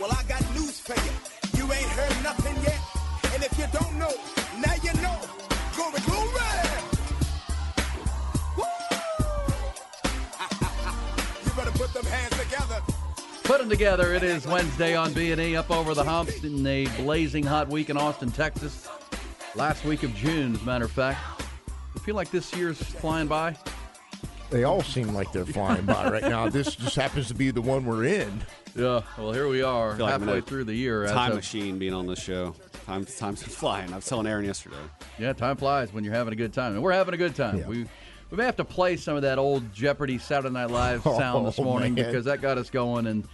Well, I got news for you. You ain't heard nothing yet. And if you don't know, now you know. Glory, glory! You better put them hands together. Put them together. It is Wednesday on B&E up over the humps in a blazing hot week in Austin, Texas. Last week of June, as a matter of fact. I feel like this year's flying by. They all seem like they're flying by right now. This just happens to be the one we're in. Yeah, well, here we are, feel like I'm in halfway through the year. as Time machine being on this show. Time, time's flying. I was telling Erin yesterday. Yeah, time flies when you're having a good time, and we're having a good time. Yeah. We we may have to play some of that old Jeopardy Saturday Night Live oh, sound this Oh, morning man. because that got us going, and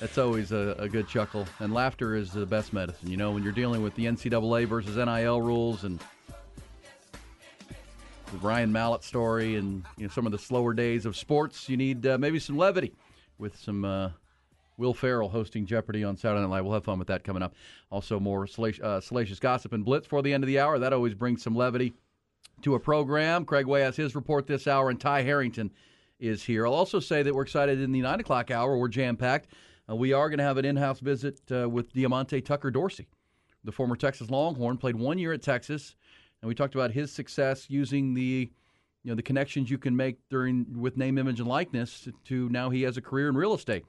that's always a, a good chuckle. And laughter is the best medicine. You know, when you're dealing with the NCAA versus NIL rules and the Ryan Mallett story, and you know some of the slower days of sports, you need uh, maybe some levity with some. Uh, Will Ferrell hosting Jeopardy on Saturday Night Live. We'll have fun with that coming up. Also, more salacious, uh, salacious gossip and blitz for the end of the hour. That always brings some levity to a program. Craig Way has his report this hour, and Ty Harrington is here. I'll also say that we're excited in the 9 o'clock hour. We're jam packed. Uh, we are going to have an in house visit uh, with Diamante Tucker Dorsey, the former Texas Longhorn, played one year at Texas, and we talked about his success using the you know the connections you can make during with name, image, and likeness to now he has a career in real estate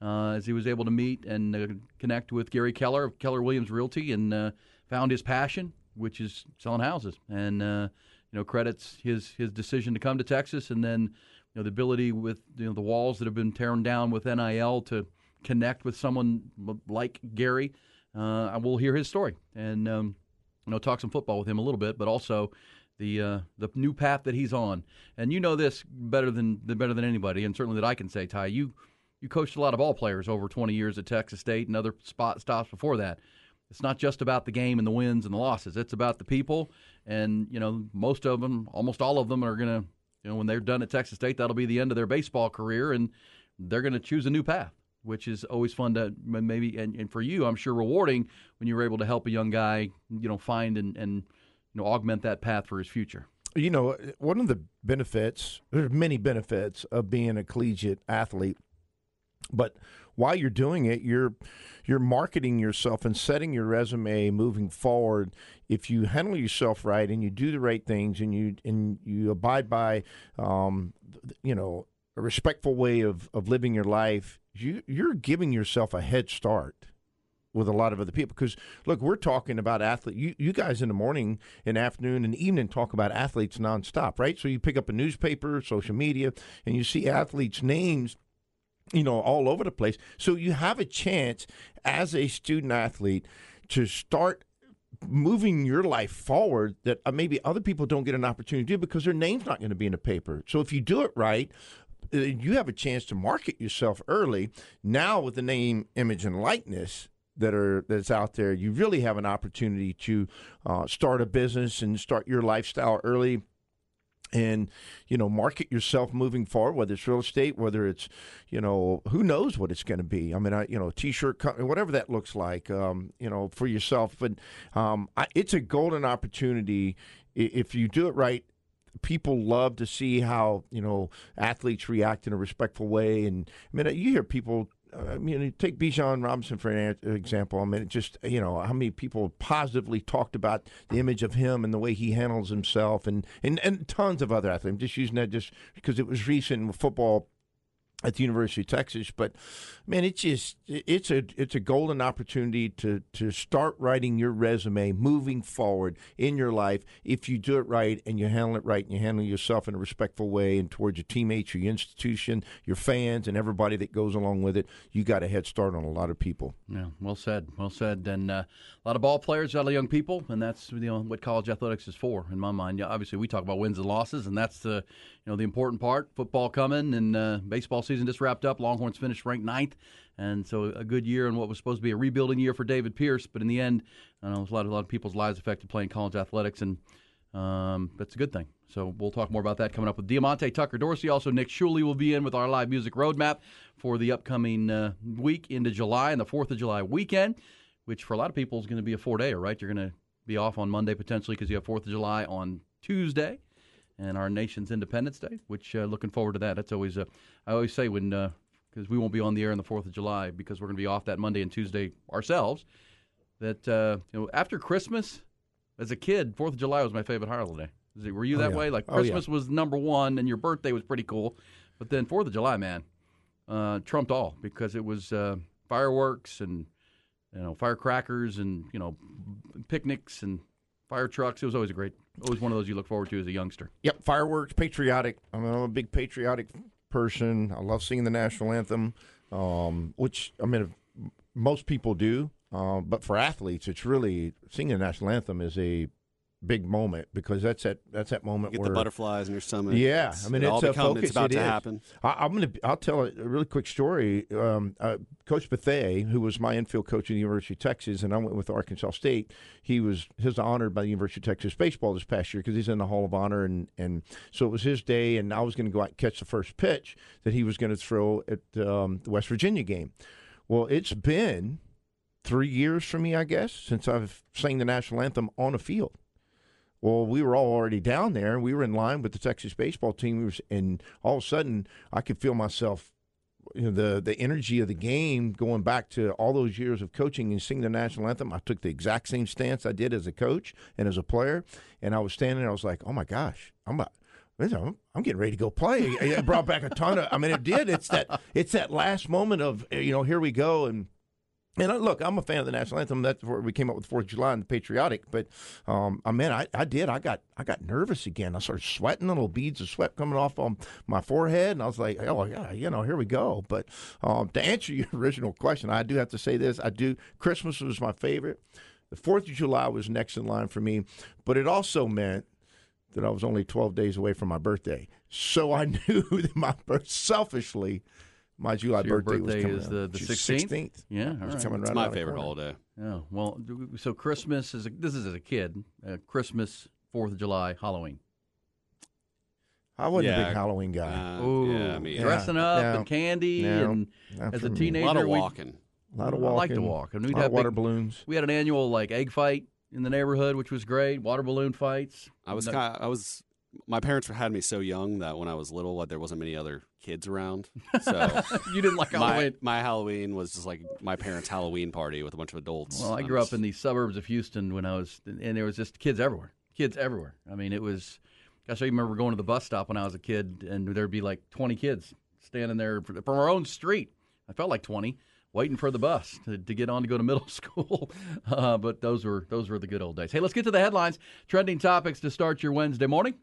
uh, as he was able to meet and uh, connect with Gary Keller of Keller Williams Realty and uh, found his passion, which is selling houses, and uh, you know credits his his decision to come to Texas, and then you know the ability with you know the walls that have been torn down with NIL to connect with someone like Gary. Uh, we'll hear his story and um, you know talk some football with him a little bit, but also. The uh, the new path that he's on, and you know this better than better than anybody, and certainly that I can say, Ty. You you coached a lot of ball players over 20 years at Texas State and other spot stops before that. It's not just about the game and the wins and the losses. It's about the people, and you know most of them, almost all of them, are gonna, you know, when they're done at Texas State, that'll be the end of their baseball career, and they're gonna choose a new path, which is always fun to maybe, and, and for you, I'm sure rewarding when you're able to help a young guy, you know, find and and you know augment that path for his future. You know, one of the benefits, there's many benefits of being a collegiate athlete, but while you're doing it, you're you're marketing yourself and setting your resume moving forward. If you handle yourself right and you do the right things and you and you abide by, um, you know, a respectful way of, of living your life, you you're giving yourself a head start with a lot of other people. Because look, we're talking about athlete. You you guys in the morning and afternoon and evening talk about athletes nonstop, right? So you pick up a newspaper, social media, and you see athletes' names you know, all over the place. So you have a chance as a student athlete to start moving your life forward that uh, maybe other people don't get an opportunity to do because their name's not going to be in the paper. So if you do it right, you have a chance to market yourself early. Now with the name, image, and likeness that are that's out there, you really have an opportunity to uh, start a business and start your lifestyle early and you know market yourself moving forward whether it's real estate whether it's you know who knows what it's going to be i mean I, you know t-shirt co- whatever that looks like um, you know for yourself but um, I, it's a golden opportunity if you do it right people love to see how you know athletes react in a respectful way and i mean you hear people I mean, take Bijan Robinson for an example. I mean, it just you know how many people positively talked about the image of him and the way he handles himself, and and, and tons of other athletes. I'm just using that just because it was recent football at the University of Texas. But man, it's just it's a it's a golden opportunity to to start writing your resume moving forward in your life if you do it right and you handle it right and you handle yourself in a respectful way and towards your teammates, your institution, your fans, and everybody that goes along with it. You got a head start on a lot of people. Yeah, well said, well said. And uh, a lot of ball players, a lot of young people, and that's you know what college athletics is for, in my mind. Yeah, obviously we talk about wins and losses, and that's the know the important part. Football coming and uh, baseball season just wrapped up. Longhorns finished ranked ninth, and so a good year in what was supposed to be a rebuilding year for David Pierce. But in the end, I know a lot, a lot of people's lives affected playing college athletics, and um, that's a good thing. So we'll talk more about that coming up with Diamante Tucker Dorsey. Also, Nick Shuley will be in with our live music roadmap for the upcoming uh, week into July and the Fourth of July weekend, which for a lot of people is going to be a four day, right? You're going to be off on Monday potentially because you have Fourth of July on Tuesday and our nation's Independence Day. Which uh, looking forward to that. That's always uh, I always say when because we won't be on the air on the Fourth of July because we're going to be off that Monday and Tuesday ourselves. That uh, you know after Christmas, as a kid, Fourth of July was my favorite holiday. It- Were you Oh, that yeah. way? Like Oh, yeah. Christmas was number one, and your birthday was pretty cool, but then Fourth of July, man, uh, trumped all because it was uh, fireworks and you know firecrackers and you know picnics and fire trucks. It was always a great, always one of those you look forward to as a youngster. Yep, fireworks, patriotic. I'm a, I'm a big patriotic person. I love singing the national anthem, um, which I mean, most people do. Uh, but for athletes, it's really singing the national anthem is a big moment because that's that that's that moment Get where the butterflies in your stomach. Yeah, It's- I mean it it's become, focus. It's about It to is. happen. I, I'm gonna. I'll tell a, really quick story. Um, uh, coach Bethea, who was my infield coach at the University of Texas, and I went with Arkansas State. He was his honored by the University of Texas baseball this past year because he's in the Hall of Honor, and and so it was his day, and I was going to go out and catch the first pitch that he was going to throw at um, the West Virginia game. Well, it's been three years for me, I guess, since I've sang the national anthem on a field. Well, we were all already down there. We were in line with the Texas baseball team, and all of a sudden, I could feel myself, you know, the the energy of the game going back to all those years of coaching and singing the national anthem. I took the exact same stance I did as a coach and as a player, and I was standing there. I was like, "Oh my gosh, I'm about." I'm I'm getting ready to go play. It brought back a ton of. I mean, it did. It's that. It's that last moment of you know, here we go, and and look, I'm a fan of the national anthem. That's where we came up with Fourth of July and the patriotic. But um, I mean, I, I did. I got I got nervous again. I started sweating, little beads of sweat coming off on my forehead, and I was like, oh yeah, you know, here we go. But um, to answer your original question, I do have to say this. I do. Christmas was my favorite. The Fourth of July was next in line for me, but it also meant that I was only 12 days away from my birthday. So I knew that my selfishly, my July So your birthday, was coming is up. the- the 16th? 16th. Yeah, It all was right. coming It's right my around the favorite holiday. Yeah. Well, so Christmas is a, this is as a kid. Uh, Christmas, Fourth of July, Halloween. I wasn't a Yeah. big Halloween guy. Uh, Ooh, yeah, me either. dressing up no, and candy no, and not as a teenager, a lot of we- walking. A lot of walking. I walking. like to walk, and a we'd lot have of water big- balloons. We had an annual like egg fight in the neighborhood, which was great. Water balloon fights. I was No- kind I was my parents had me so young that when I was little, like, there wasn't many other kids around. So you didn't like my Halloween. my Halloween was just like my parents' Halloween party with a bunch of adults. Well, I grew up in the suburbs of Houston when I was, and there was just kids everywhere. Kids everywhere. I mean, it was. Gosh, I remember going to the bus stop when I was a kid, and there'd be like 20 kids standing there from our own street. I felt like 20, waiting for the bus to, to get on to go to middle school. Uh, but those were those were the good old days. Hey, let's get to the headlines, trending topics to start your Wednesday morning.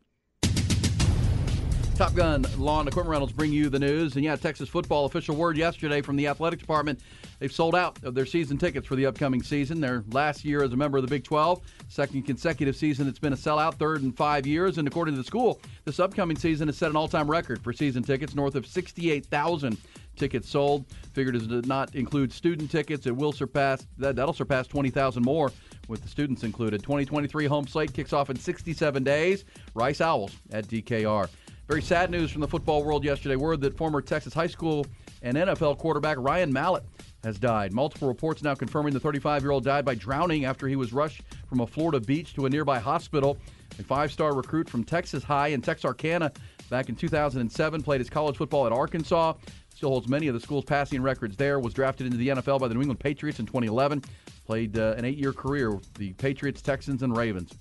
Top Gun Lawn Equipment Rentals bring you the news. And yeah, Texas football official word yesterday from the athletic department. They've sold out of their season tickets for the upcoming season. Their last year as a member of the Big 12, second consecutive season it's been a sellout, third in five years. And according to the school, this upcoming season has set an all time record for season tickets, north of 68,000 tickets sold. Figured as does not include student tickets, it will surpass that. That'll surpass 20,000 more with the students included. 2023 home slate kicks off in 67 days. Rice Owls at DKR. Very sad news from the football world yesterday. Word that former Texas high school and NFL quarterback Ryan Mallett has died. Multiple reports now confirming the 35 year old died by drowning after he was rushed from a Florida beach to a nearby hospital. A five star recruit from Texas High in Texarkana back in 2007 played his college football at Arkansas. Still holds many of the school's passing records there. Was drafted into the NFL by the New England Patriots in 2011. Played uh, an eight year career with the Patriots, Texans, and Ravens.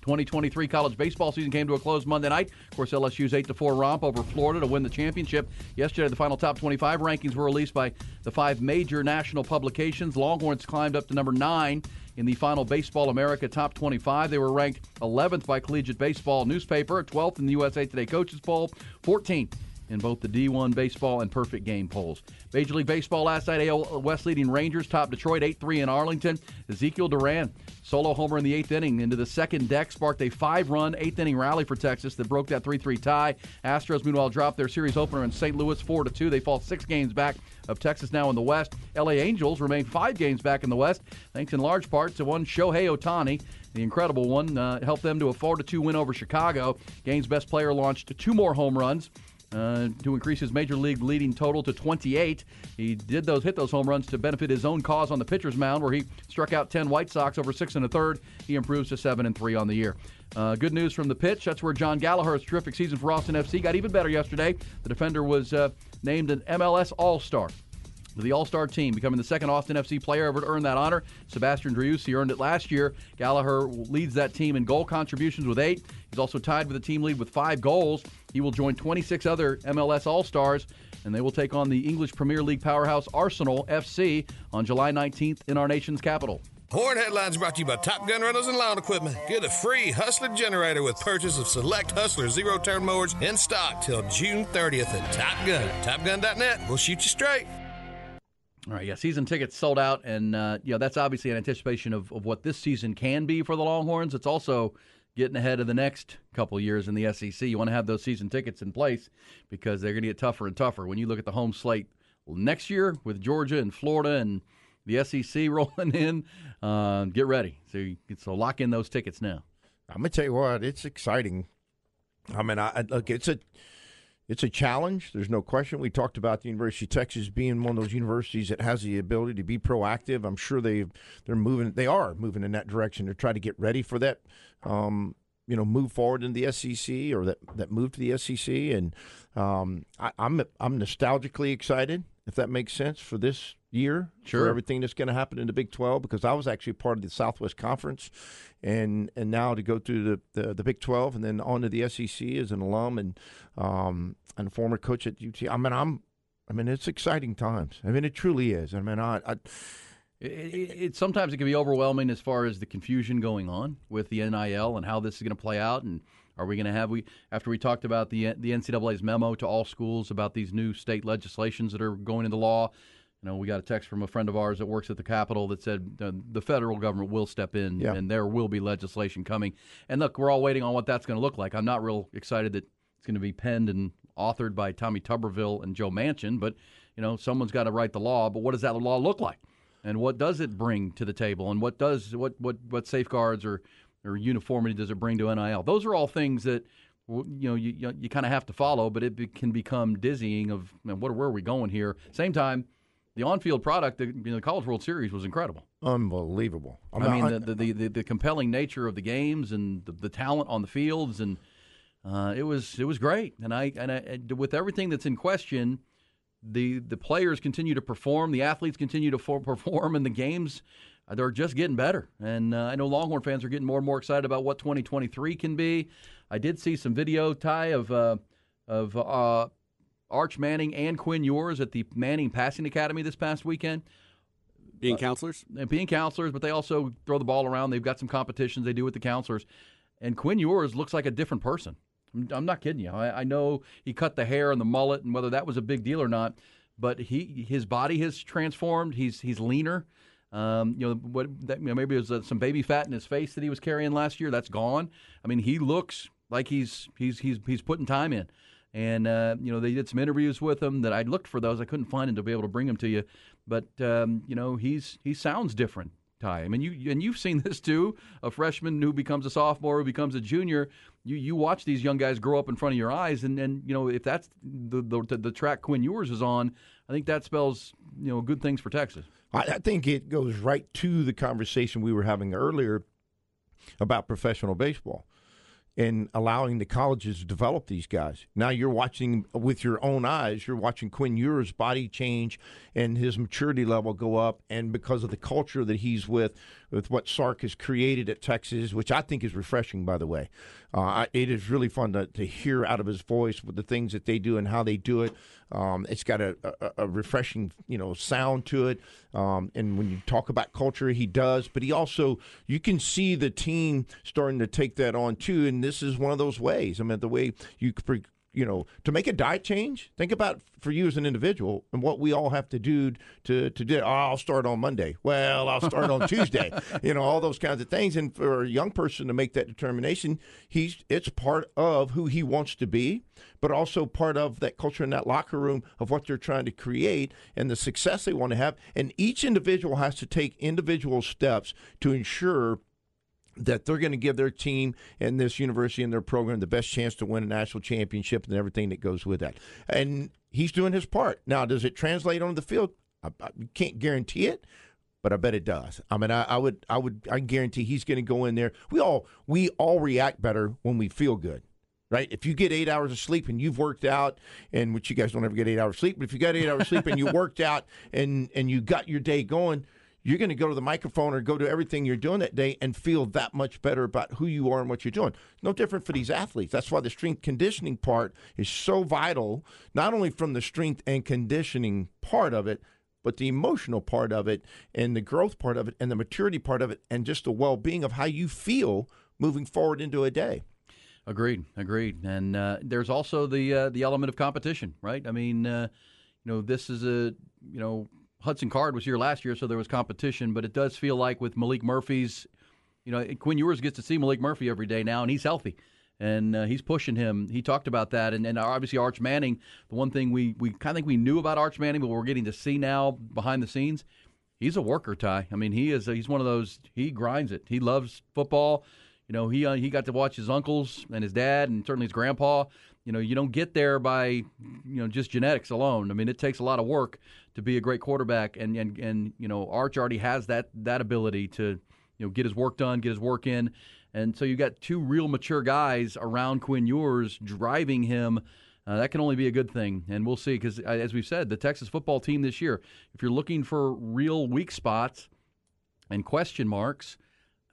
2023 college baseball season came to a close Monday night. Of course, LSU's 8 4 romp over Florida to win the championship. Yesterday, the final top 25 rankings were released by the five major national publications. Longhorns climbed up to number nine in the final Baseball America Top 25. They were ranked 11th by Collegiate Baseball newspaper, 12th in the USA Today coaches poll, 14th in both the D1 baseball and perfect game polls. Major League Baseball last night, AL West leading Rangers top Detroit 8 3 in Arlington. Ezekiel Duran, solo homer in the eighth inning into the second deck, sparked a five run eighth inning rally for Texas that broke that 3 3 tie. Astros, meanwhile, dropped their series opener in St. Louis 4 2. They fall six games back of Texas now in the West. LA Angels remain five games back in the West, thanks in large part to one Shohei Ohtani. The incredible one uh, helped them to a 4 2 win over Chicago. Game's best player launched two more home runs. Uh, to increase his major league leading total to 28. He did those hit those home runs to benefit his own cause on the pitcher's mound, where he struck out 10 White Sox over six and a third. He improves to seven and three on the year. Uh, good news from the pitch. That's where Jon Gallagher's terrific season for Austin FC got even better yesterday. The defender was uh, named an MLS All Star to the All Star team, becoming the second Austin FC player ever to earn that honor. Sebastian Driussi earned it last year. Gallagher leads that team in goal contributions with eight. He's also tied with the team lead with five goals. He will join 26 other MLS All Stars, and they will take on the English Premier League powerhouse Arsenal FC on July 19th in our nation's capital. Horn Headlines brought to you by Top Gun Rentals and Lawn Equipment. Get a free Hustler generator with purchase of select Hustler zero turn mowers in stock till June 30th at Top Gun. TopGun.net. We'll shoot you straight. All right, yeah, season tickets sold out, and uh, you know that's obviously an anticipation of, of what this season can be for the Longhorns. It's also getting ahead of the next couple years in the SEC. You want to have those season tickets in place because they're going to get tougher and tougher. When you look at the home slate next year with Georgia and Florida and the SEC rolling in, uh, get ready. So, you, so lock in those tickets now. I'm gonna tell you what, it's exciting. I mean, I, look, it's a it's a challenge. There's no question. We talked about the University of Texas being one of those universities that has the ability to be proactive. I'm sure they they're moving. They are moving in that direction to try to get ready for that. Um, you know, move forward in the SEC or that that move to the SEC. And um, I, I'm I'm nostalgically excited, if that makes sense, for this year Sure. for everything that's going to happen in the Big 12 because I was actually part of the Southwest Conference and and now to go through the, the, the Big 12 and then on to the SEC as an alum and um, and a former coach at UT. I mean I'm I mean it's exciting times. I mean it truly is. I mean I, I It, it, it sometimes it can be overwhelming as far as the confusion going on with the NIL and how this is going to play out. And are we going to have we after we talked about the the NCAA's memo to all schools about these new state legislations that are going into law? You know, we got a text from a friend of ours that works at the Capitol that said uh, the federal government will step in Yeah. and there will be legislation coming. And look, we're all waiting on what that's going to look like. I'm not real excited that it's going to be penned and authored by Tommy Tuberville and Joe Manchin, but you know, someone's got to write the law. But what does that law look like? and what does it bring to the table and what does what what what safeguards or or uniformity does it bring to NIL those are all things that you know you you, you kind of have to follow but it be, can become dizzying of man, what where are we going here same time the on-field product the, you know, the college world series was incredible unbelievable. I mean, the, the, the, the, the compelling nature of the games and the, the talent on the fields, and uh, it was it was great. And I and I, with everything that's in question, the the players continue to perform, the athletes continue to for, perform, and the games they're just getting better. And uh, I know Longhorn fans are getting more and more excited about what 2023 can be. I did see some video Ty of uh, of uh, Arch Manning and Quinn Ewers at the Manning Passing Academy this past weekend Being counselors? and being counselors, but they also throw the ball around. They've got some competitions they do with the counselors. And Quinn Ewers looks like a different person. I'm, I'm not kidding you. I, I know he cut the hair and the mullet, and whether that was a big deal or not, but he his body has transformed. He's he's leaner. Um, you know what? That, you know, maybe it was uh, some baby fat in his face that he was carrying last year. That's gone. I mean, he looks like he's he's he's he's putting time in. And uh, you know they did some interviews with him that I looked for those. I couldn't find him to be able to bring him to you, but um, you know he's he sounds different. Ty, I mean you and you've seen this too. A freshman who becomes a sophomore, who becomes a junior. You you watch these young guys grow up in front of your eyes, and and you know if that's the the, the track Quinn Ewers is on, I think that spells you know good things for Texas. I, I think it goes right to the conversation we were having earlier about professional baseball and allowing the colleges to develop these guys. Now you're watching with your own eyes, you're watching Quinn Ewers' body change and his maturity level go up. And because of the culture that he's with, with what Sark has created at Texas, which I think is refreshing, by the way. Uh, it is really fun to, to hear out of his voice with the things that they do and how they do it. Um, it's got a, a, a refreshing, you know, sound to it. Um, and when you talk about culture, he does. But he also, you can see the team starting to take that on too. And this is one of those ways. I mean, the way you you know, to make a diet change, think about for you as an individual and what we all have to do to to do. Oh, I'll start on Monday. Well, I'll start on Tuesday. You know, all those kinds of things. And for a young person to make that determination, he's it's part of who he wants to be, but also part of that culture in that locker room of what they're trying to create and the success they want to have. And each individual has to take individual steps to ensure that they're going to give their team and this university and their program the best chance to win a national championship and everything that goes with that. And he's doing his part. Now, does it translate on the field? I, I can't guarantee it, but I bet it does. I mean, I, I would, I would, I guarantee he's going to go in there. We all, we all react better when we feel good. Right, if you get eight hours of sleep and you've worked out, and which you guys don't ever get eight hours sleep, but if you got eight hours sleep and you worked out and and you got your day going, you're going to go to the microphone or go to everything you're doing that day and feel that much better about who you are and what you're doing. No different for these athletes. That's why the strength conditioning part is so vital, not only from the strength and conditioning part of it, but the emotional part of it and the growth part of it and the maturity part of it and just the well being of how you feel moving forward into a day. Agreed, agreed. And uh, there's also the uh, the element of competition, right? I mean, uh, you know, this is a you know Hudson Card was here last year, so there was competition. But it does feel like with Maalik Murphy's, you know, Quinn Ewers gets to see Maalik Murphy every day now, and he's healthy. And uh, he's pushing him. He talked about that, and, and obviously Arch Manning. The one thing we we kind of think we knew about Arch Manning, but we're getting to see now behind the scenes. He's a worker, Ty. I mean, he is. He's one of those. He grinds it. He loves football. You know, he uh, he got to watch his uncles and his dad, and certainly his grandpa. You know, you don't get there by you know just genetics alone. I mean, it takes a lot of work to be a great quarterback, and and and you know, Arch already has that that ability to you know get his work done, get his work in, and so you got two real mature guys around Quinn Ewers driving him. Uh, that can only be a good thing, and we'll see. Because as we've said, the Texas football team this year, if you're looking for real weak spots and question marks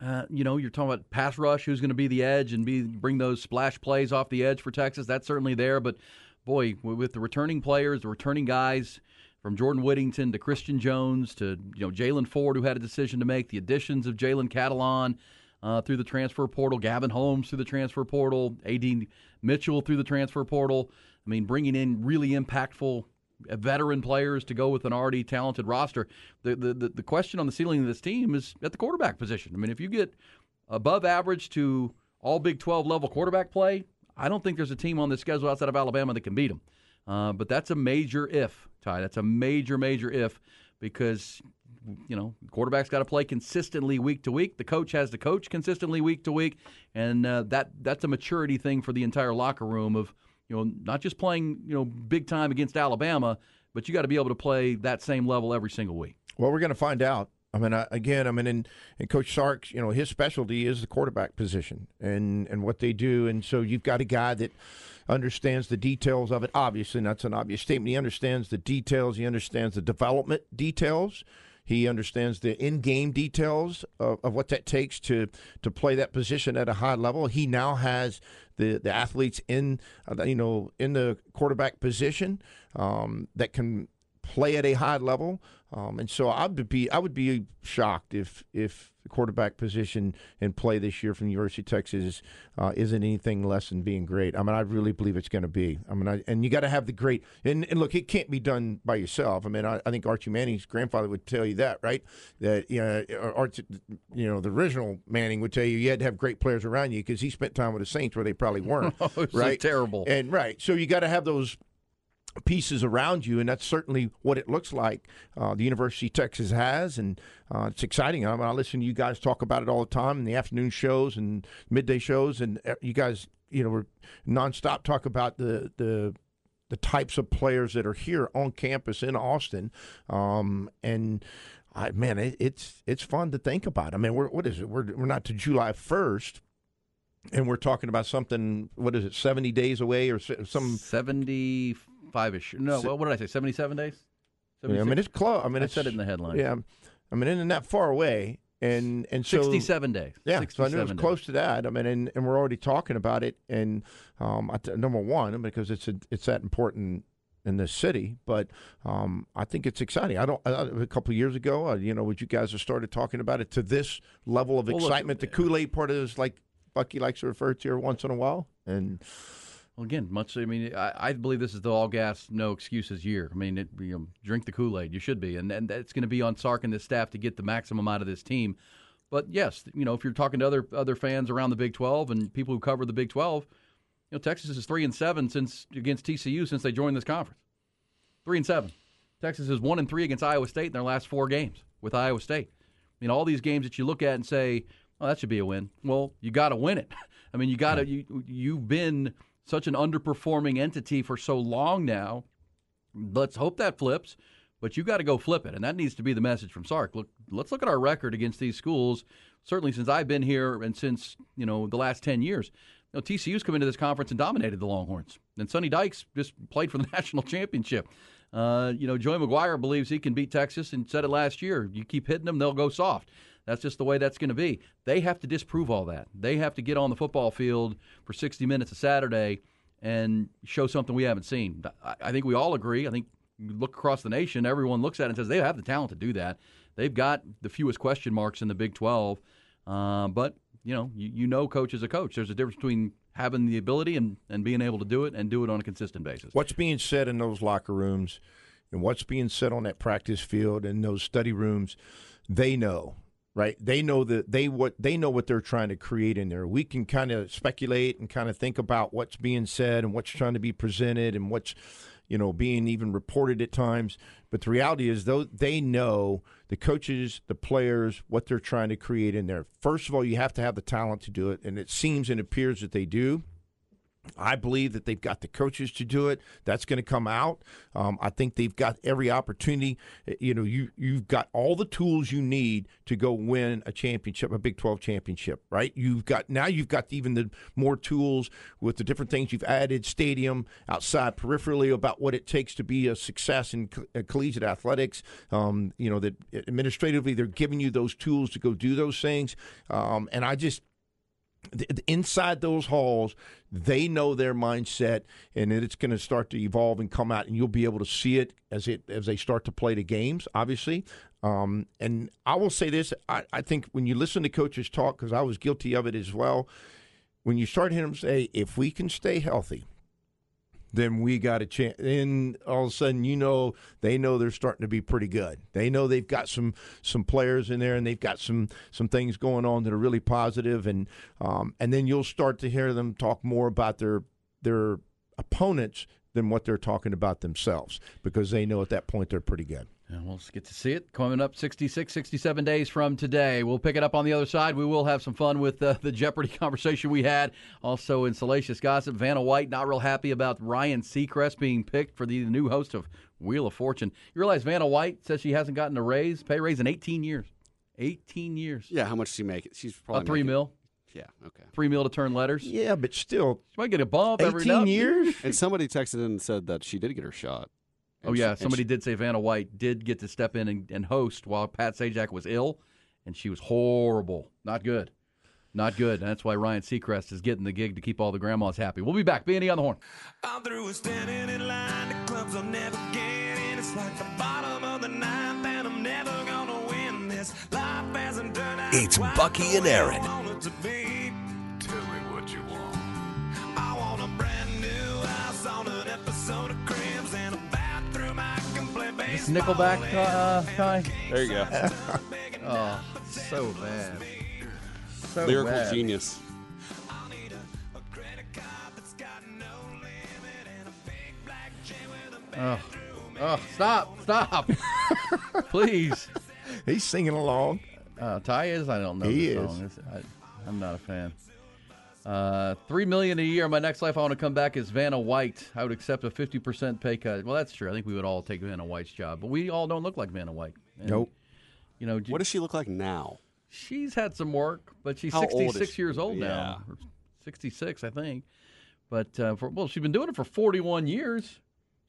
uh, you know, you're talking about pass rush, who's going to be the edge and be bring those splash plays off the edge for Texas. That's certainly there, but boy, with the returning players, the returning guys, from Jordan Whittington to Christian Jones to you know Jaylan Ford, who had a decision to make, the additions of Jalen Catalon uh, through the transfer portal, Gavin Holmes through the transfer portal, Ad Mitchell through the transfer portal. I mean, bringing in really impactful veteran players to go with an already talented roster. The, the, the question on the ceiling of this team is at the quarterback position. I mean, if you get above average to all Big 12 level quarterback play, I don't think there's a team on the schedule outside of Alabama that can beat them. Uh, but that's a major if, Ty. That's a major, major if because you know, quarterback's got to play consistently week to week. The coach has to coach consistently week to week, and uh, that that's a maturity thing for the entire locker room of you know, not just playing, you know, big time against Alabama, but you got to be able to play that same level every single week. Well, we're going to find out. I mean, I, again, I mean, in, in Coach Sark's, you know, his specialty is the quarterback position and and what they do, and so you've got a guy that understands the details of it. Obviously, that's an obvious statement. He understands the details. He understands the development details. He understands the in-game details of, of, what that takes to to play that position at a high level. He now has the the athletes in uh, you know in the quarterback position um, that can play at a high level. Um, and so I would be I would be shocked if if the quarterback position in play this year from the University of Texas uh, isn't anything less than being great. I mean, I really believe it's going to be. I mean, I, and you got to have the great. And, and, look, it can't be done by yourself. I mean, I, I, think Archie Manning's grandfather would tell you that, right? That you know, Archie, you know, the original Manning would tell you you had to have great players around you because he spent time with the Saints where they probably weren't. oh, right? terrible. And right, so you got to have those pieces around you, and that's certainly what it looks like. Uh, the University of Texas has, and uh, it's exciting. I, mean, I listen to you guys talk about it all the time in the afternoon shows and midday shows, and uh, you guys, you know, we're nonstop talk about the the the types of players that are here on campus in Austin, um, and. I, man, it, it's it's fun to think about. I mean, we're, what is it? We're we're not to July first, and we're talking about something. What is it? Seventy days away, or some seventy five ish. No, what did I say? Seventy seven days. Yeah, I mean, it's close. I mean, I it's, said it in the headline. Yeah, I mean, isn't that far away? And and so sixty seven days. Yeah, 67 so I knew it was days. close to that. I mean, and, and we're already talking about it. And um, number one, because it's a, it's that important in this city. But um, I think it's exciting. I don't. I, a couple of years ago, uh, you know, would you guys have started talking about it to this level of Well, look, excitement? the Kool Aid part is like Bucky likes to refer to every once in a while, and Well, again, much. I mean, I, I believe this is the all gas, no excuses year. I mean, it, you know, drink the Kool Aid. You should be, and and it's going to be on Sark and his staff to get the maximum out of this team. But yes, you know, if you're talking to other other fans around the Big 12 and people who cover the Big 12, you know, Texas is three and seven since against TCU since they joined this conference. Three and seven. Texas is one and three against Iowa State in their last four games with Iowa State. I mean, all these games that you look at and say, "Oh, that should be a win." Well, you got to win it. I mean, you got to. You you've been such an underperforming entity for so long now. Let's hope that flips, but you got to go flip it, and that needs to be the message from Sark. Look, let's look at our record against these schools. Certainly, since I've been here, and since you know the last ten years, you know, TCU's come into this conference and dominated the Longhorns. And Sonny Dykes just played for the national championship. Uh, you know, Joey McGuire believes he can beat Texas and said it last year. You keep hitting them, they'll go soft. That's just the way that's going to be. They have to disprove all that. They have to get on the football field for 60 minutes a Saturday and show something we haven't seen. I, think we all agree. I think look across the nation, everyone looks at it and says they have the talent to do that. They've got the fewest question marks in the Big 12. Uh, but, you know, you, you know coach is a coach. There's a difference between having the ability and, and being able to do it and do it on a consistent basis. What's being said in those locker rooms and what's being said on that practice field and those study rooms, they know. Right, they know that they what they know what they're trying to create in there. We can kind of speculate and kind of think about what's being said and what's trying to be presented and what's you know, being even reported at times. But the reality is, though, they know the coaches, the players, what they're trying to create in there. First of all, you have to have the talent to do it, and it seems and appears that they do. I believe that they've got the coaches to do it. That's going to come out. Um, I think they've got every opportunity. You know, you you've got all the tools you need to go win a championship, a Big Twelve championship, right? You've got now you've got even the more tools with the different things you've added, stadium outside, peripherally about what it takes to be a success in co- uh, collegiate athletics. Um, you know that administratively they're giving you those tools to go do those things, um, and I just inside those halls, they know their mindset, and it's going to start to evolve and come out, and you'll be able to see it as it as they start to play the games. Obviously, um, and I will say this: I, I think when you listen to coaches talk, because I was guilty of it as well, when you start hearing them say, "If we can stay healthy." Then we got a chance. Then all of a sudden, you know, they know they're starting to be pretty good. They know they've got some some players in there, and they've got some some things going on that are really positive, and um, and then you'll start to hear them talk more about their their opponents than what they're talking about themselves because they know at that point they're pretty good. And we'll get to see it coming up 66, 67 days from today. We'll pick it up on the other side. We will have some fun with uh, the Jeopardy conversation we had. Also, in Salacious Gossip, Vanna White not real happy about Ryan Seacrest being picked for the new host of Wheel of Fortune. You realize Vanna White says she hasn't gotten a raise, pay raise in 18 years. 18 years. Yeah, how much does she make? She's probably About three making- mil. Yeah, okay. Three mil to turn letters. Yeah, but still, She might get a bump every now 18 years. And somebody texted in and said that she did get her shot. Oh And she- yeah, and somebody she- did say Vanna White did get to step in and, and host while Pat Sajak was ill, and she was horrible, not good, not good. And that's why Ryan Seacrest is getting the gig to keep all the grandmas happy. We'll be back. B&E on the horn. I'm through with standing in line. The clubs I'll never get in. It's like the bottom of the ninth, and I'm never gonna win this. Life hasn't turned out It's quite Bucky the and way I Erin. want it to be. Nickelback, uh, Ty. There you go. Oh, so bad. So Lyrical bad. genius. Oh, oh, stop, stop, please. He's singing along. Uh, Ty is. I don't know. He the is. Song. I, I'm not a fan. Uh, Three million a year. My next life, I want to come back as Vanna White. I would accept a 50% pay cut. Well, that's true. I think we would all take Vanna White's job, but we all don't look like Vanna White. And, Nope. You know, What does she look like now? she's had some work, but she's How old is 66 she? years old now. Or 66, I think. But uh, for, well, she's been doing it for 41 years.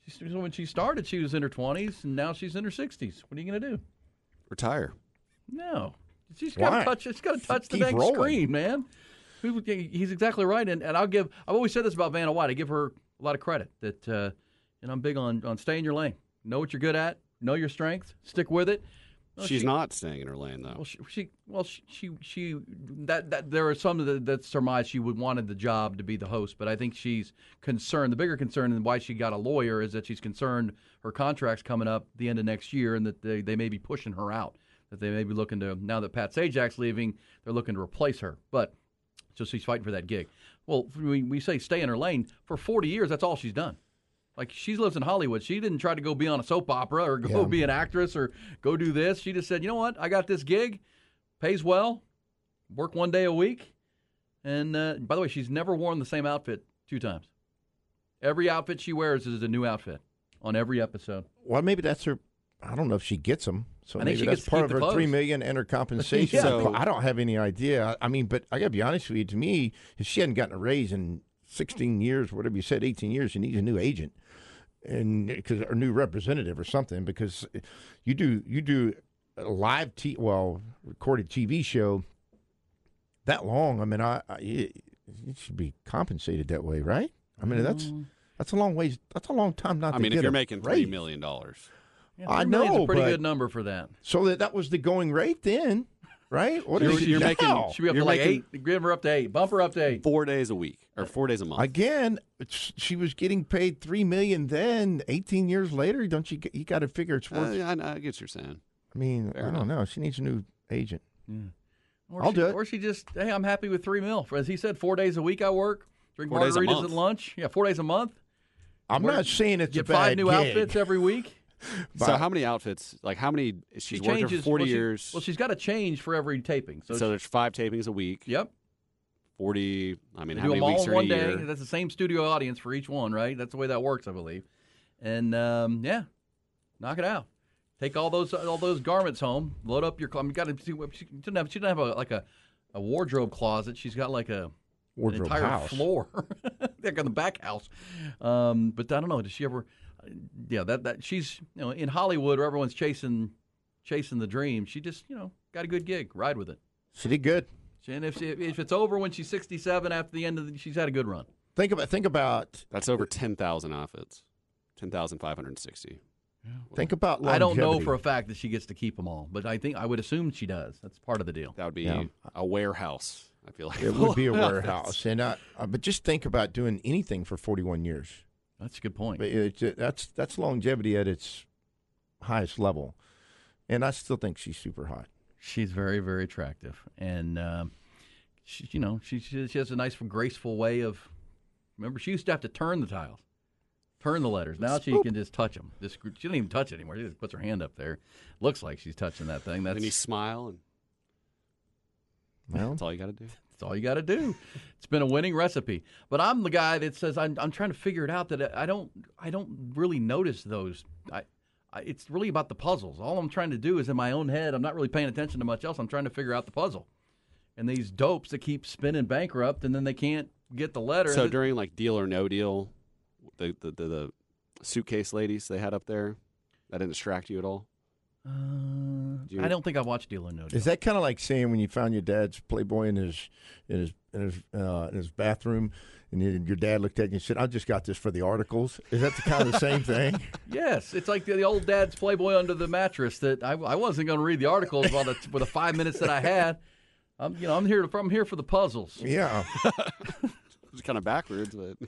She's, when she started, she was in her 20s, and now she's in her 60s. What are you going to do? Retire. No, she's got to touch. She's got to touch the Keep dang rolling. screen, man. He's exactly right, and, and I'll give. I've always said this about Vanna White. I give her a lot of credit that, uh, and I'm big on on stay in your lane. Know what you're good at. Know your strengths. Stick with it. She's she- not staying in her lane though. Well, she, she well she, she she that that there are some that, that surmise she would wanted the job to be the host, but I think she's concerned. The bigger concern and why she got a lawyer is that she's concerned her contract's coming up the end of next year, and that they they may be pushing her out. That they may be looking to now that Pat Sajak's leaving, they're looking to replace her. But so she's fighting for that gig. Well, we, we say stay in her lane for 40 years. That's all she's done. Like she lives in Hollywood. She didn't try to go be on a soap opera or go Yeah. be an actress or go do this. She just said, you know what? I got this gig, pays well, work one day a week, and uh, by the way, she's never worn the same outfit two times. Every outfit she wears is a new outfit on every episode. Well, maybe that's her. I don't know if she gets them. So I think maybe she that's gets part of her clothes. three million and her compensation. Yeah. So- I don't have any idea. I mean, but I got to be honest with you. To me, if she hadn't gotten a raise in sixteen years, whatever you said, eighteen years, she needs a new agent and because or new representative or something. Because you do you do a live t well recorded TV show that long. I mean, I, I it, it should be compensated that way, right? I mean, that's mm. that's a long ways. That's a long time not I to mean, get if you're a making raise. three million dollars, Yeah, I three million's know, a pretty but- good number for that. So that that was the going rate then, right? What You're- is you're making- now? Should be up You're to like making- eight. Give her up to eight. Bump her up to eight. four days a week or four days a month. Again, she was getting paid three million then. Eighteen years later, don't you? You got to figure it's Uh, worth. yeah, I, I get what you're saying. I mean, fair I don't know. She needs a new agent. Or I'll she, do it. Or she just, hey, I'm happy with three mil. As he said, four days a week I work. Drink Four days a margaritas at lunch. Yeah, four days a month. I'm Work- not saying it's Get a bad five new gig. outfits every week. So how many outfits? Like how many? She's She worked for forty well, she- years. well, she's got to change for every taping. So, so she- there's five tapings a week. yep. Forty. I mean, They how do many weeks are one in a day. year? That's the same studio audience for each one, right? That's the way that works, I believe. And um, yeah, knock it out. Take all those all those garments home. Load up your. You got to She doesn't have. She doesn't have a like a, a wardrobe closet. She's got like a Wardrobe an entire house. floor, like on the back house. Um, but I don't know. Does she ever? Yeah, that that she's you know in Hollywood where everyone's chasing chasing the dream. She just you know got a good gig. Ride with it. She did good. And if she, if it's over when she's 67 after the end of the, she's had a good run. Think about think about That's over ten thousand outfits. Ten thousand five hundred sixty. think about. I don't know for a fact that she gets to keep them all, but I think I would assume she does. That's part of the deal. That would be Yeah. a warehouse. I feel like It would be a full of warehouse, and uh, uh, but just think about doing anything for 41 years. That's a good point. But it's, uh, that's that's longevity at its highest level, and I still think she's super hot. She's very, very attractive, and um, she, you know, she she has a nice, graceful way of. Remember, she used to have to turn the tiles, turn the letters. Now she can just touch them. Just, she doesn't even touch it anymore. She just puts her hand up there. Looks like she's touching that thing. That's Then you smile, and Well, that's all you got to do. That's all you got to do. It's been a winning recipe. But I'm the guy that says I'm, I'm trying to figure it out. That I don't I don't really notice those. I, I it's really about the puzzles. All I'm trying to do is in my own head. I'm not really paying attention to much else. I'm trying to figure out the puzzle. And these dopes that keep spinning bankrupt, and then they can't get the letter. So during like deal or no deal, the the, the the suitcase ladies they had up there, that didn't distract you at all. Uh, Do you- I don't think I've watched Deal or No Deal. is that kind of like saying when you found your dad's Playboy in his in his in his uh, in his bathroom, and you, your dad looked at you and said, "I just got this for the articles." Is that the kind of the same thing? Yes, it's like the, the old dad's Playboy under the mattress. That I, I wasn't going to read the articles while the, for the five minutes that I had. I'm you know I'm here to, I'm here for the puzzles. Yeah. It's kind of backwards, but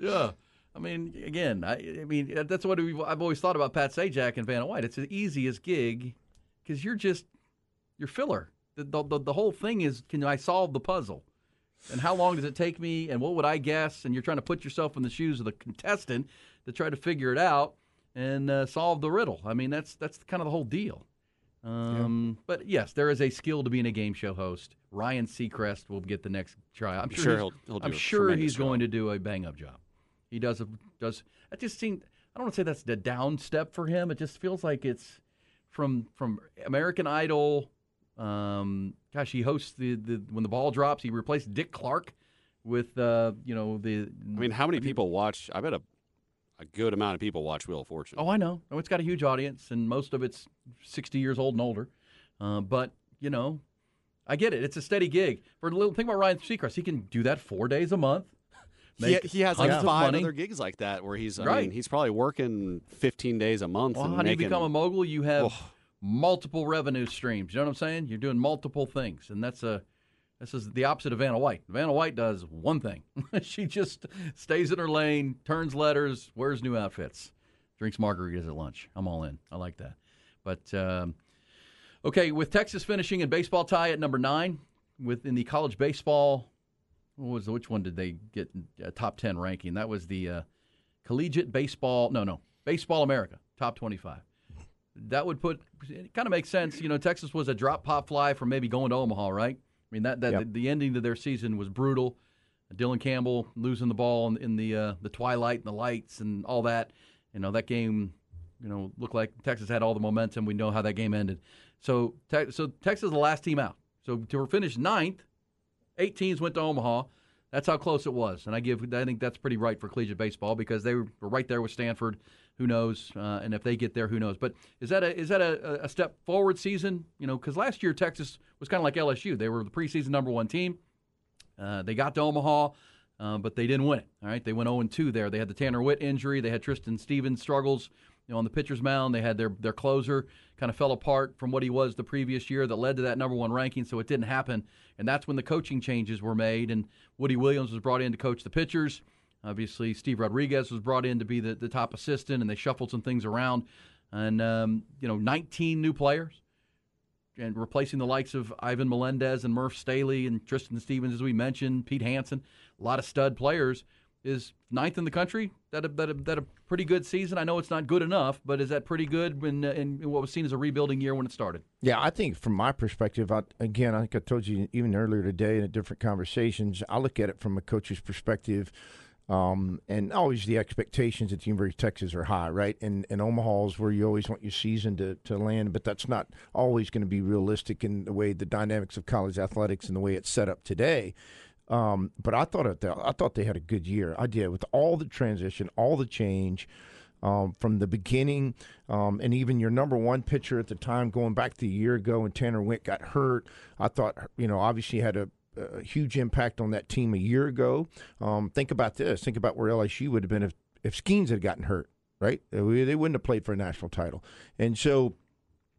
Yeah. I mean, again, I, I mean that's what I've always thought about Pat Sajak and Vanna White. It's the easiest gig because you're just you're filler. The, the, the, the whole thing is, can I solve the puzzle? And how long does it take me? And what would I guess? And you're trying to put yourself in the shoes of the contestant to try to figure it out and uh, solve the riddle. I mean, that's that's kind of the whole deal. Um, But yes, there is a skill to being a game show host. Ryan Seacrest will get the next try. I'm sure, sure he'll- he'll do I'm sure he's going to do a bang up job. He does a does. That just seemed. I don't want to say that's the down step for him. It just feels like it's from from American Idol. Um, gosh, he hosts the, the when the ball drops. He replaced Dick Clark with uh, you know the. I mean, how many people watch? I bet a a good amount of people watch Wheel of Fortune. Oh, I know. Oh, it's got a huge audience, and most of it's sixty years old and older. Uh, but you know, I get it. It's a steady gig. For a little thing about Ryan Seacrest, he can do that four days a month. He, make he has like five money. other gigs like that where he's. I Right. mean, he's probably working 15 days a month. Well, and how do you become a mogul? You have Ugh. multiple revenue streams. You know what I'm saying? You're doing multiple things, and that's a this is the opposite of Vanna White. Vanna White does one thing. she just stays in her lane, turns letters, wears new outfits, drinks margaritas at lunch. I'm all in. I like that. But um, okay, with Texas finishing in baseball tie at number nine, within the college baseball, what was which one did they get a top ten ranking? That was the uh, collegiate baseball. No, no, Baseball America top twenty-five. That would put it kind of makes sense. You know, Texas was a drop pop fly from maybe going to Omaha, right? I mean that that Yep. the, the ending to their season was brutal. Dylan Campbell losing the ball in, in the uh, the twilight and the lights and all that. You know that game. You know looked like Texas had all the momentum. We know how that game ended. So te- so Texas is the last team out. So to finish ninth, eight teams went to Omaha. That's how close it was, and I give. I think that's pretty right for collegiate baseball because they were right there with Stanford. Who knows? Uh, and if they get there, who knows? But is that a is that a, a step forward season? You know, because last year Texas was kind of like LSU. They were the preseason number one team. Uh, they got to Omaha, uh, but they didn't win it. All right, they went 0 2 there. They had the Tanner Witt injury. They had Tristan Stevens struggles. You know, on the pitcher's mound, they had their their closer kind of fell apart from what he was the previous year. That led to that number one ranking. So it didn't happen, and that's when the coaching changes were made. And Woody Williams was brought in to coach the pitchers. Obviously, Steve Rodriguez was brought in to be the, the top assistant, and they shuffled some things around. And um, you know, 19 new players and replacing the likes of Ivan Melendez and Murph Stehly and Tristan Stevens, as we mentioned, Pete Hansen, a lot of stud players, is ninth in the country. That a, that a, that a pretty good season. I know it's not good enough, but is that pretty good when, uh, in, what was seen as a rebuilding year when it started? Yeah, I think from my perspective, I, again, I think I told you even earlier today in a different conversations. I look at it from a coach's perspective, um, and always the expectations at the University of Texas are high, right? And and Omaha is where you always want your season to, to land, but that's not always going to be realistic in the way the dynamics of college athletics and the way it's set up today. Um, but I thought it, I thought they had a good year. I did with all the transition, all the change um, from the beginning, um, and even your number one pitcher at the time, going back to a year ago when Tanner Witt got hurt. I thought, you know, obviously had a, a huge impact on that team a year ago. Um, think about this. Think about where LSU would have been if, if Skenes had gotten hurt, right? They wouldn't have played for a national title. And so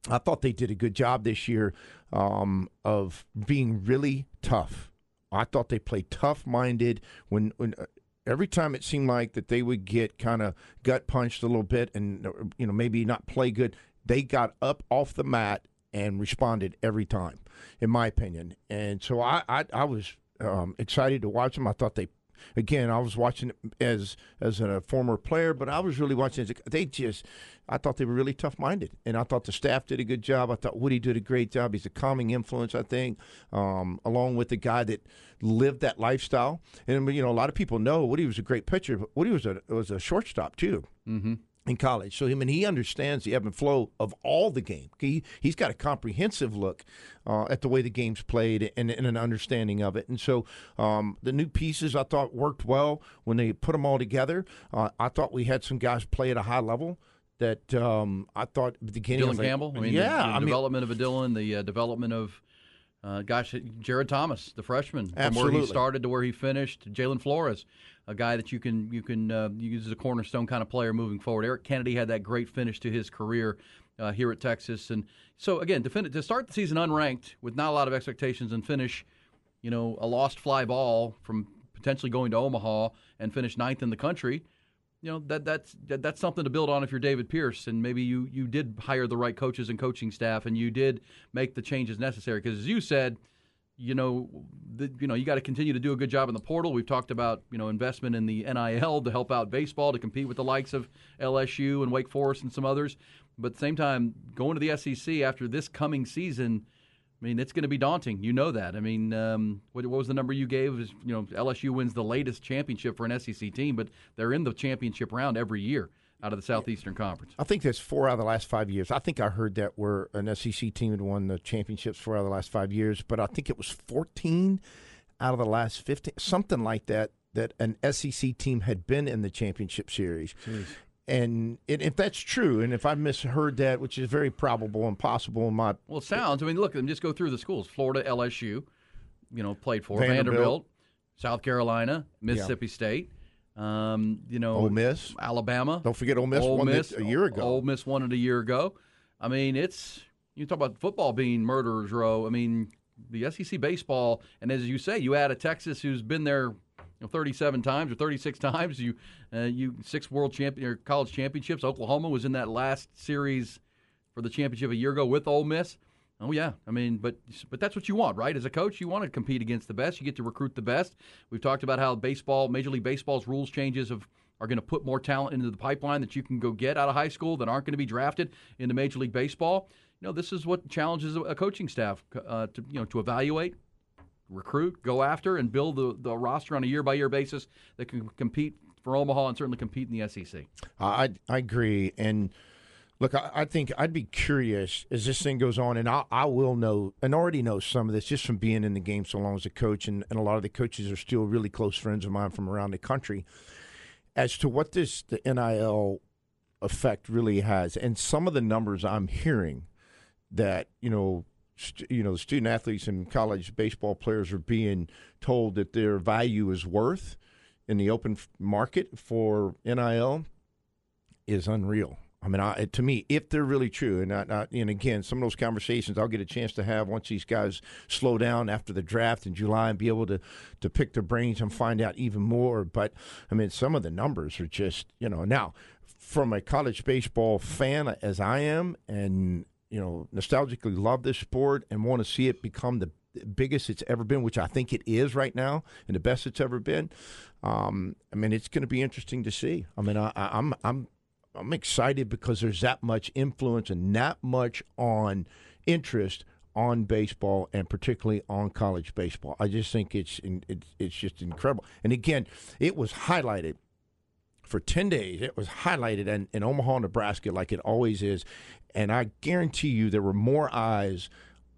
I thought they did a good job this year um, of being really tough. I thought they played tough minded when, when uh, every time it seemed like that they would get kind of gut punched a little bit and uh, you know maybe not play good. They got up off the mat and responded every time, in my opinion. And so I I, I was um, excited to watch them. I thought they. Again, I was watching as as a former player, but I was really watching. They just, I thought they were really tough minded, and I thought the staff did a good job. I thought Woody did a great job. He's a calming influence, I think, um, along with the guy that lived that lifestyle. And you know, a lot of people know Woody was a great pitcher, but Woody was a was a shortstop too Mm-hmm. In college. So I mean, he understands the ebb and flow of all the game. He he's got a comprehensive look uh, at the way the game's played and, and an understanding of it. And so um, the new pieces I thought worked well when they put them all together. Uh, I thought we had some guys play at a high level. That um, I thought at the beginning. Dylan like, Campbell. I mean, the- yeah, the, I mean, development of a Dylan, the uh, development of, uh, gosh, Jared Thomas, the freshman, from where he started to where he finished. Jalin Flores, a guy that you can you can uh, use as a cornerstone kind of player moving forward. Eric Kennedy had that great finish to his career uh, here at Texas, and so again, to, start the season unranked with not a lot of expectations and finish, you know, a lost fly ball from potentially going to Omaha and finish ninth in the country you know that that's that, that's something to build on if you're David Pierce. And maybe you you did hire the right coaches and coaching staff and you did make the changes necessary. Because as you said you know the, you know you got to continue to do a good job in the portal we've talked about you know investment in the NIL to help out baseball to compete with the likes of LSU and Wake Forest and some others but at the same time going to the SEC after this coming season I mean, it's going to be daunting. You know that. I mean, um, what, what was the number you gave? Is you know LSU wins the latest championship for an SEC team, but they're in the championship round every year out of the Southeastern Conference. I think that's four out of the last five years. I think I heard that where an SEC team had won the championships four out of the last five years, but I think it was 14 out of the last 15, something like that, that an SEC team had been in the championship series. And it, if that's true, and if I misheard that, which is very probable and possible in my Well, it sounds. I mean, look, and just go through the schools. Florida, LSU, you know, played for Vanderbilt. Vanderbilt, South Carolina, Mississippi State. Um, you know, Ole Miss. Alabama. Don't forget Ole Miss Ole won it Miss a year ago. Ole Miss won it a year ago. I mean, it's you talk about football being murderers row. I mean, the SEC baseball, and as you say, you add a Texas who's been there you know, 37 times or 36 times. You, uh, you six world champion or college championships. Oklahoma was in that last series for the championship a year ago with Ole Miss. Oh yeah, I mean, but but that's what you want, right? As a coach, you want to compete against the best. You get to recruit the best. We've talked about how baseball, Major League Baseball's rules changes of are going to put more talent into the pipeline that you can go get out of high school that aren't going to be drafted into Major League Baseball. You know, this is what challenges a coaching staff uh, to you know to evaluate, recruit, go after, and build the, the roster on a year by year basis that can compete for Omaha and certainly compete in the SEC. I I agree, and look, I, I think I'd be curious as this thing goes on, and I, I will know and already know some of this just from being in the game so long as a coach, and, and a lot of the coaches are still really close friends of mine from around the country, as to what this the NIL effect really has, and some of the numbers I'm hearing that you know st- you know, the student athletes and college baseball players are being told that their value is worth in the open market for NIL is unreal. I mean, I, to me, if they're really true, and and again, some of those conversations I'll get a chance to have once these guys slow down after the draft in July and be able to to pick their brains and find out even more. But I mean, some of the numbers are just you know now from a college baseball fan as I am, and you know, nostalgically love this sport and want to see it become the biggest it's ever been, which I think it is right now, and the best it's ever been. Um, I mean, it's going to be interesting to see. I mean, I, I'm I'm I'm excited because there's that much influence and that much on interest on baseball and particularly on college baseball. I just think it's it's it's just incredible. And again, it was highlighted for 10 days. It was highlighted in, in Omaha, Nebraska, like it always is. And I guarantee you there were more eyes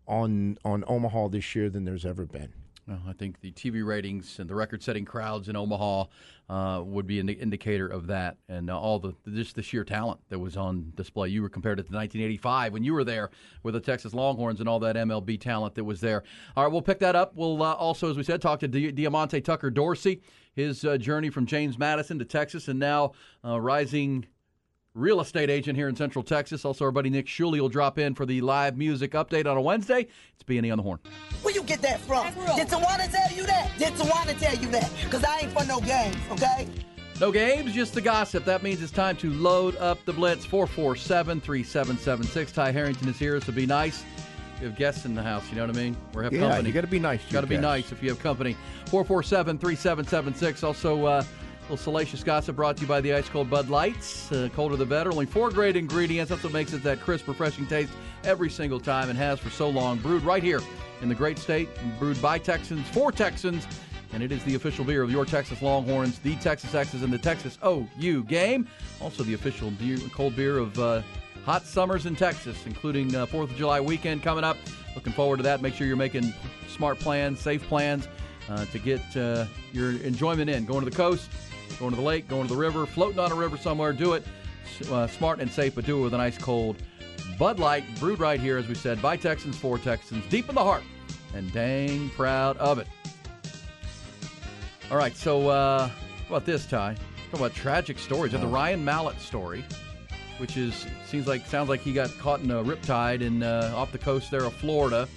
on on Omaha this year than there's ever been. Well, I think the TV ratings and the record-setting crowds in Omaha uh, would be an indicator of that, and uh, all the just the sheer talent that was on display. You were compared it to 1985 when you were there with the Texas Longhorns and all that MLB talent that was there. All right, we'll pick that up. We'll uh, also, as we said, talk to Di- Diamante Tucker Dorsey, his uh, journey from James Madison to Texas, and now uh, rising real estate agent here in Central Texas. Also, our buddy Nick Shuley will drop in for the live music update on a Wednesday. It's B&E on the Horn. Where you get that from? Did Tawana tell you that? Did Tawana tell you that? Because I ain't for no games, okay? No games, just the gossip. That means it's time to load up the blitz. 447 3776. Ty Harrington is here, so be nice. We have guests in the house, you know what I mean? We have Yeah, company. you gotta be nice You got to be nice if you have company. 447 3776. Also, uh, a little salacious gossip brought to you by the ice cold Bud Lights. Uh, colder the better. Only four great ingredients. That's what makes it that crisp, refreshing taste every single time and has for so long. Brewed right here in the great state, brewed by Texans for Texans. And it is the official beer of your Texas Longhorns, the Texas Exes, and the Texas OU game. Also, the official beer, cold beer of uh, hot summers in Texas, including uh, 4th of July weekend coming up. Looking forward to that. Make sure you're making smart plans, safe plans uh, to get uh, your enjoyment in. Going to the coast, going to the lake, going to the river, floating on a river somewhere. Do it uh, smart and safe, but do it with an ice cold Bud Light, brewed right here, as we said, by Texans for Texans, deep in the heart, and dang proud of it. All right, so uh, about this, Ty? Talk about tragic stories. Have the Ryan Mallett story, which is seems like sounds like he got caught in a riptide in uh, off the coast there of Florida.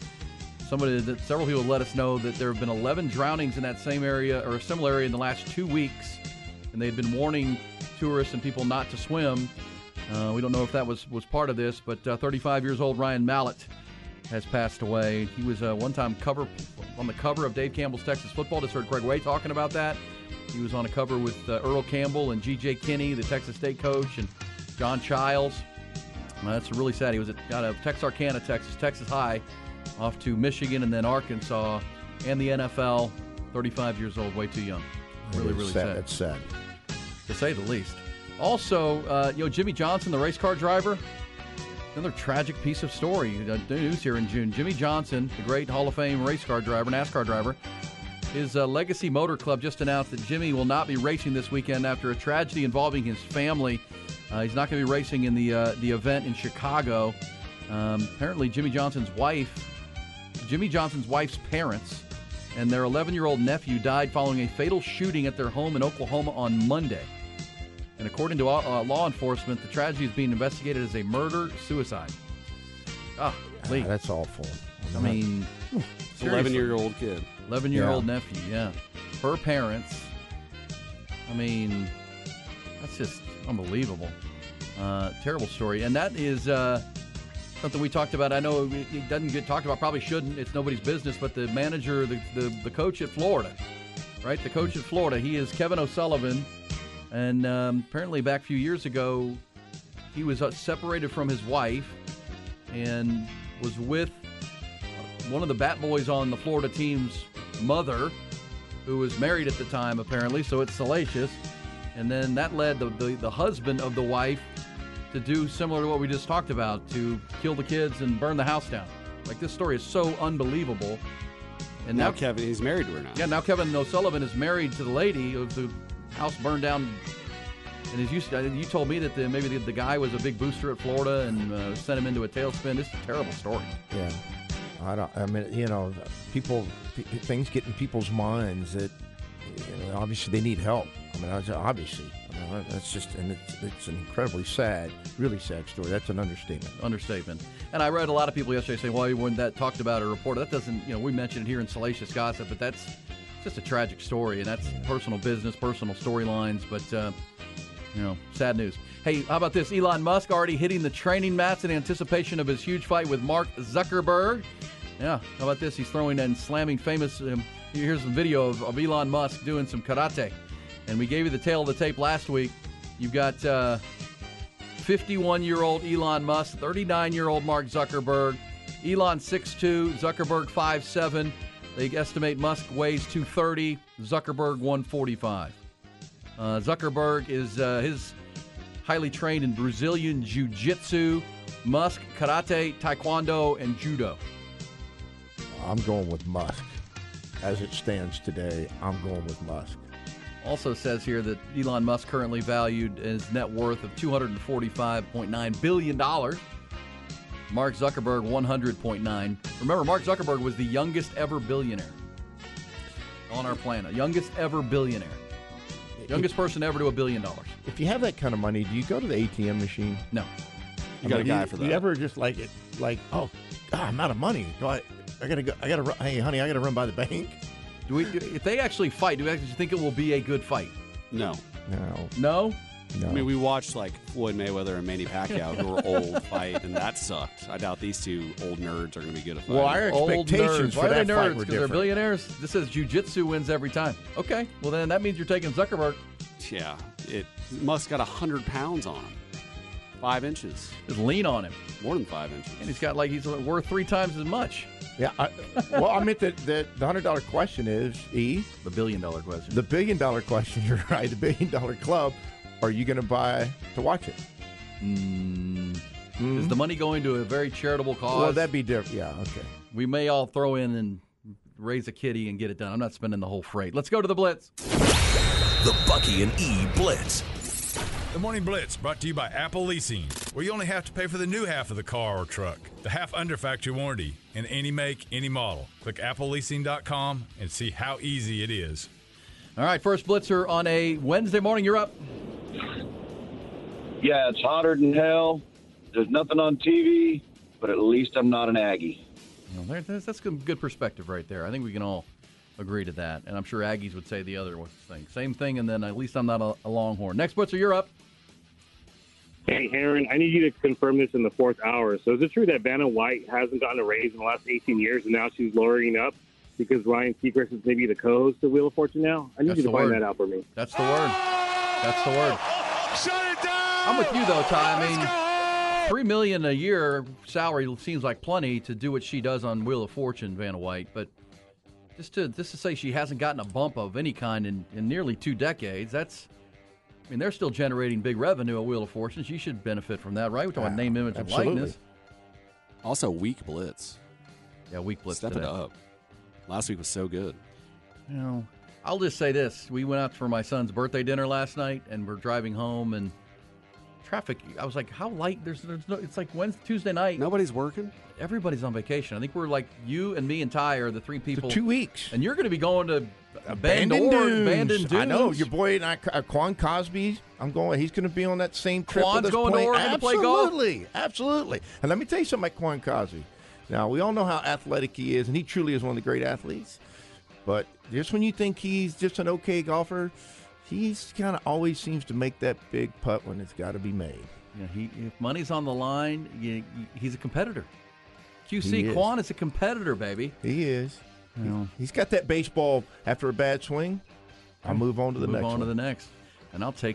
Somebody that several people let us know that there have been 11 drownings in that same area or a similar area in the last two weeks, and they'd been warning tourists and people not to swim. Uh, we don't know if that was was part of this, but uh, 35 years old Ryan Mallett has passed away. He was uh, one time cover on the cover of Dave Campbell's Texas Football. Just heard Greg Way talking about that. He was on a cover with uh, Earl Campbell and G.J. Kinne, the Texas State coach, and John Childs. That's really sad. He was at, out of Texarkana, Texas, Texas High, off to Michigan and then Arkansas, and the NFL. 35 years old, way too young. Really, really sad. sad That's sad. to say the least. Also, uh, you know, Jimmie Johnson, the race car driver, another tragic piece of story. Uh, news here in June. Jimmie Johnson, the great Hall of Fame race car driver, NASCAR driver, his uh, Legacy Motor Club just announced that Jimmie will not be racing this weekend after a tragedy involving his family. Uh, he's not going to be racing in the uh, the event in Chicago. Um, apparently, Jimmie Johnson's wife, Jimmie Johnson's wife's parents, and their 11 year old nephew died following a fatal shooting at their home in Oklahoma on Monday. And according to uh, law enforcement, the tragedy is being investigated as a murder suicide. Ah, Lee. that's awful. I mean, Eleven year old kid. 11 year old Yeah. nephew, yeah. Her parents. I mean, that's just unbelievable. Uh, terrible story. And that is uh, something we talked about. I know it, doesn't get talked about, probably shouldn't. It's nobody's business. But the manager, the, the, the coach at Florida, right? The coach at Florida, he is Kevin O'Sullivan. And um, apparently, back a few years ago, he was uh, separated from his wife and was with one of the bat boys on the Florida team's mother, who was married at the time, apparently, so it's salacious. And then that led the, the, the husband of the wife to do similar to what we just talked about to kill the kids and burn the house down. Like, this story is so unbelievable. And Now now, Kevin, he's married to her now. yeah, now Kevin O'Sullivan is married to the lady of the house burned down. And as you said, you told me that the, maybe the, the guy was a big booster at Florida and uh, sent him into a tailspin. It's a terrible story. Yeah, I don't. I mean, you know, people, th- things get in people's minds that you know, obviously they need help. I mean, obviously, Mean, that's just, and it's, it's an incredibly sad, really sad story. That's an understatement. understatement. And I read a lot of people yesterday saying, "Well, you wouldn't that talked about or reported." That doesn't, you know, we mentioned it here in Salacious Gossip, but that's just a tragic story, and that's personal business, personal storylines. But uh, you know, sad news. Hey, how about this? Elon Musk already hitting the training mats in anticipation of his huge fight with Mark Zuckerberg. Yeah, how about this? He's throwing and slamming famous. Um, here's some video of, of Elon Musk doing some karate, and we gave you the tail of the tape last week. You've got. Uh, 51 year old Elon Musk, 39 year old Mark Zuckerberg. Elon 6'2, Zuckerberg 5'7. They estimate Musk weighs 230, Zuckerberg 145. Uh, Zuckerberg is uh, his highly trained in Brazilian Jiu Jitsu, Musk, Karate, Taekwondo, and Judo. I'm going with Musk. As it stands today, I'm going with Musk. Also says here that Elon Musk currently valued his net worth of $245.9 billion. Mark Zuckerberg, 100.9. Remember, Mark Zuckerberg was the youngest ever billionaire on our planet. Youngest ever billionaire. Youngest person ever to a billion dollars. If you have that kind of money, do you go to the ATM machine? No. You got a guy for that. You ever just like it, like, oh, God, I'm out of money. Do I, I gotta go. I gotta. run- Hey, honey, I gotta run by the bank. Do we? Do, if they actually fight, do we actually think it will be a good fight? No. No, No. no. I mean, we watched like Floyd Mayweather and Manny Pacquiao, who were old, fight, and that sucked. I doubt these two old nerds are going to be good at fighting. well, our expectations nerds. Why for are they that fight nerds? were Because they're different. billionaires. This says jujitsu wins every time. Okay. Well, then that means you're taking Zuckerberg. yeah, it Musk got hundred pounds on him, five inches, Just lean on him, more than five inches. and he's got like he's worth three times as much. Yeah. I, well, I meant that the, the hundred dollar question is e The billion dollar question. the billion dollar question. You're right. The billion dollar club. Are you going to buy to watch it? Mm. Mm. Is the money going to a very charitable cause? Well, that'd be different. Yeah. Okay. we may all throw in and raise a kitty and get it done. I'm not spending the whole freight. Let's go to the Blitz. The Bucky and E Blitz. The Morning Blitz brought to you by Apple Leasing, where you only have to pay for the new half of the car or truck, the half under factory warranty, in any make, any model. Click appleleasing.com and see how easy it is. All right, first Blitzer on a Wednesday morning. You're up. Yeah, it's hotter than hell. There's nothing on TV, but at least I'm not an Aggie. Well, there- that's, that's good good perspective right there. I think we can all agree to that, and I'm sure Aggies would say the other thing. Same thing, and then at least I'm not a, a Longhorn. Next Blitzer, you're up. Hey, Erin, I need you to confirm this in the fourth hour. So, is it true that Vanna White hasn't gotten a raise in the last 18 years, and now she's lowering up because Ryan Seacrest is maybe the co-host of Wheel of Fortune now? I need That's you to find word. that out for me. That's the word. That's the word. Shut it down! I'm with you though, Ty. I mean, three million a year salary seems like plenty to do what she does on Wheel of Fortune, Vanna White. But just to just to say she hasn't gotten a bump of any kind in, in nearly two decades, that's. I mean, they're still generating big revenue at Wheel of Fortune. You should benefit from that, right? We're talking about name, image, and absolutely. likeness. Also, weak blitz. Yeah, weak blitz Step today. it up. Last week was so good. You know, I'll just say this: we went out for my son's birthday dinner last night, and we're driving home, and traffic. I was like, "How light? There's, there's no. It's like Wednesday, Tuesday night. Nobody's working. Everybody's on vacation. I think we're like you and me and Ty are the three For people. two weeks. and you're going to be going to Band Bandon Dunes. Bandon Dunes. I know your boy and I, uh, Quan Cosby. I'm going. He's going to be on that same trip. Quan's with us going to playing- Oregon to play golf? Absolutely, absolutely. And let me tell you something about Quan Cosby. Now we all know how athletic he is, and he truly is one of the great athletes. But just when you think he's just an okay golfer, he's kind of always seems to make that big putt when it's got to be made. Yeah, he if money's on the line, you, he's a competitor. QC He is. Quan is a competitor, baby. He is. You know. He's got that baseball after a bad swing. I'll move on to the Move next on one. to the next, and I'll take